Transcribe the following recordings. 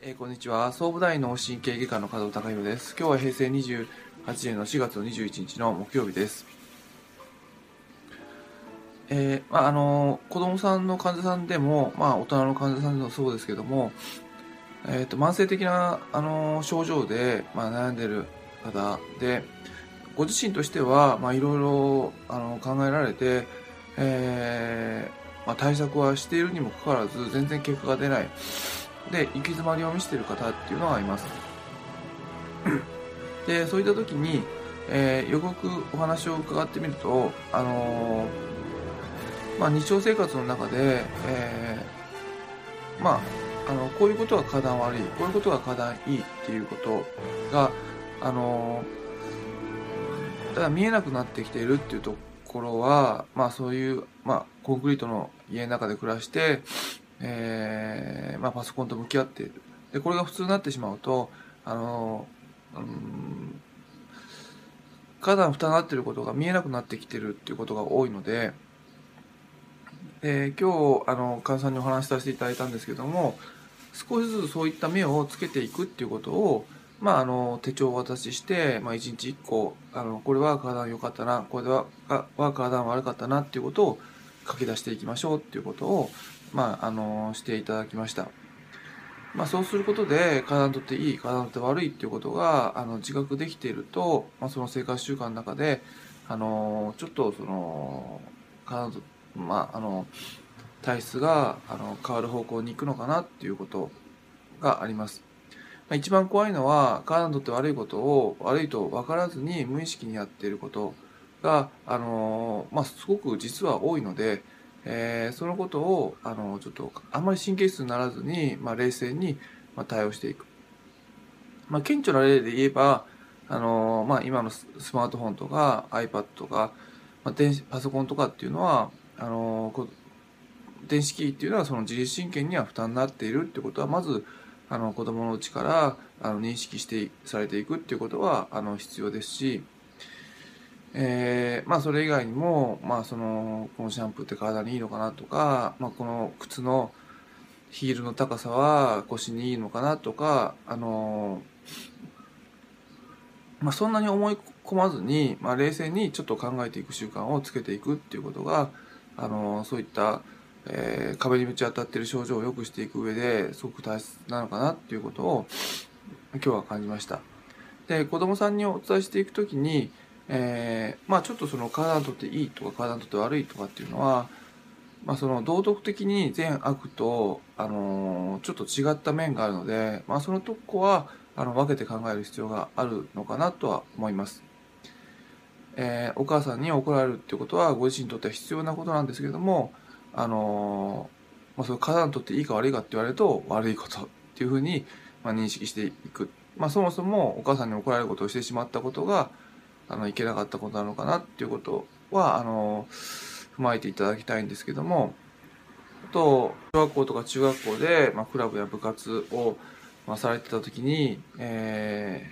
えー、こんにちは。総武大脳神経外科の加藤隆弘です。今日は平成28年の4月の21日の木曜日です。えー、まああの子供さんの患者さんでもまあ大人の患者さんでもそうですけどもえーと、慢性的なあの症状で、まあ、悩んでる方でご自身としては、まあ、いろいろあの考えられて、えーまあ、対策はしているにもかかわらず全然結果が出ない。で行き詰まりを見せてる方っていうのがいます。でそういった時に、えー、よくお話を伺ってみると、あのー、まあ、日常生活の中で、えー、まああのこういうことが花壇悪いこういうことが花壇いいっていうことがあのだ見えなくなってきているっていうところは、まあ、そういう、まあ、コンクリートの家の中で暮らして、えーまあ、パソコンと向き合っている。でこれが普通になってしまうとあの、うん、花壇負担になっていることが見えなくなってきてるっていうことが多いので、えー、今日あの患者さんにお話しさせていただいたんですけども少しずつそういった目をつけていくっていうことを、まあ、あの手帳をお渡しして、まあ、1日1個あのこれは体良かったなこれはは体悪かったなっていうことを書き出していきましょうっていうことを、まあ、あのしていただきました。まあ、そうすることで体にとっていい体にとって悪いっていうことがあの自覚できていると、まあ、その生活習慣の中であのちょっとその体とまああの体質があの変わる方向に行くのかなっていうことがあります。まあ、一番怖いのは体にとって悪いことを悪いと分からずに無意識にやっていることが、あのまあ、すごく実は多いので、えー、そのことを、あのちょっとあんまり神経質にならずに、まあ、冷静に、まあ対応していく。まあ、顕著な例で言えば、あのまあ、今のスマートフォンとか iPad とか、まあ、電子パソコンとかっていうのはあの電子機器っていうのはその自律神経には負担になっているってことはまずあの子供のうちからあの認識してされていくっていうことはあの必要ですし、えー、まあそれ以外にも、まあ、そのこのシャンプーって体にいいのかなとか、まあ、この靴のヒールの高さは腰にいいのかなとかあのまあ、そんなに思い込まずに、まあ、冷静にちょっと考えていく習慣をつけていくっていうことがあのそういったえー、壁にぶち当たっている症状を良くしていく上ですごく大切なのかなっていうことを今日は感じました。で子供さんにお伝えしていく時に、えー、まあちょっとその体にとっていいとか体にとって悪いとかっていうのは、まあ、その道徳的に善悪と、あのー、ちょっと違った面があるので、まあ、そのとこはあの分けて考える必要があるのかなとは思います。えー、お母さんに怒られるっていうことはご自身にとっては必要なことなんですけどもあのまあ、それ体にとっていいか悪いかって言われると悪いことっていうふうに、まあ、認識していく、まあ、そもそもお母さんに怒られることをしてしまったことがあのいけなかったことなのかなっていうことはあの踏まえていただきたいんですけどもあと小学校とか中学校で、まあ、クラブや部活を、まあ、されてた時に、え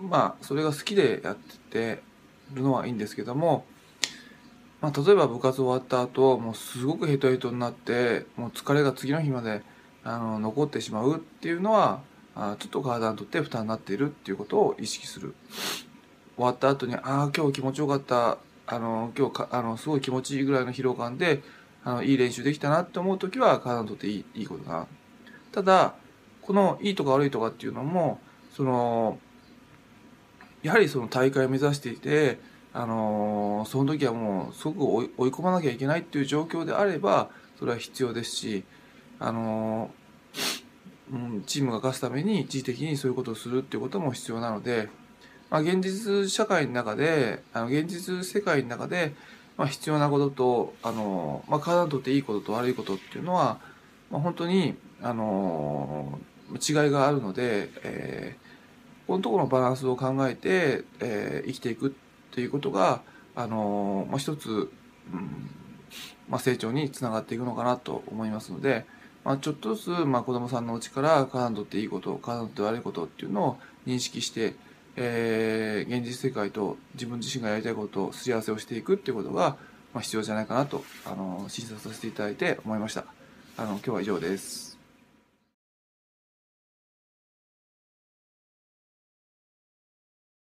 ー、まあそれが好きでやっててるのはいいんですけどもまあ、例えば部活終わった後もうすごくヘトヘトになってもう疲れが次の日まであの残ってしまうっていうのはあちょっと体にとって負担になっているっていうことを意識する。終わった後にああ今日気持ちよかった。あの今日かあのすごい気持ちいいぐらいの疲労感であのいい練習できたなって思う時は体にとっていいいいことだな。ただこのいいとか悪いとかっていうのもそのやはりその大会を目指していてあのその時はもうすごく追い込まなきゃいけないっていう状況であればそれは必要ですし、あのうん、チームが勝つために一時的にそういうことをするっていうことも必要なので、まあ、現実社会の中であの現実世界の中で、まあ、必要なことと、あのまあ、体にとっていいことと悪いことっていうのは、まあ、本当に、あの違いがあるので、えー、このところのバランスを考えて、えー、生きていくっていうことが、あのまあ、一つ、うんまあ、成長につながっていくのかなと思いますので、まあ、ちょっとずつ、まあ、子どもさんのうちから体にとっていいこと体にとって悪いことっていうのを認識して、えー、現実世界と自分自身がやりたいことをすり合わせをしていくっていうことが、まあ、必要じゃないかなと、あの診察させていただいて思いました。あの今日は以上です。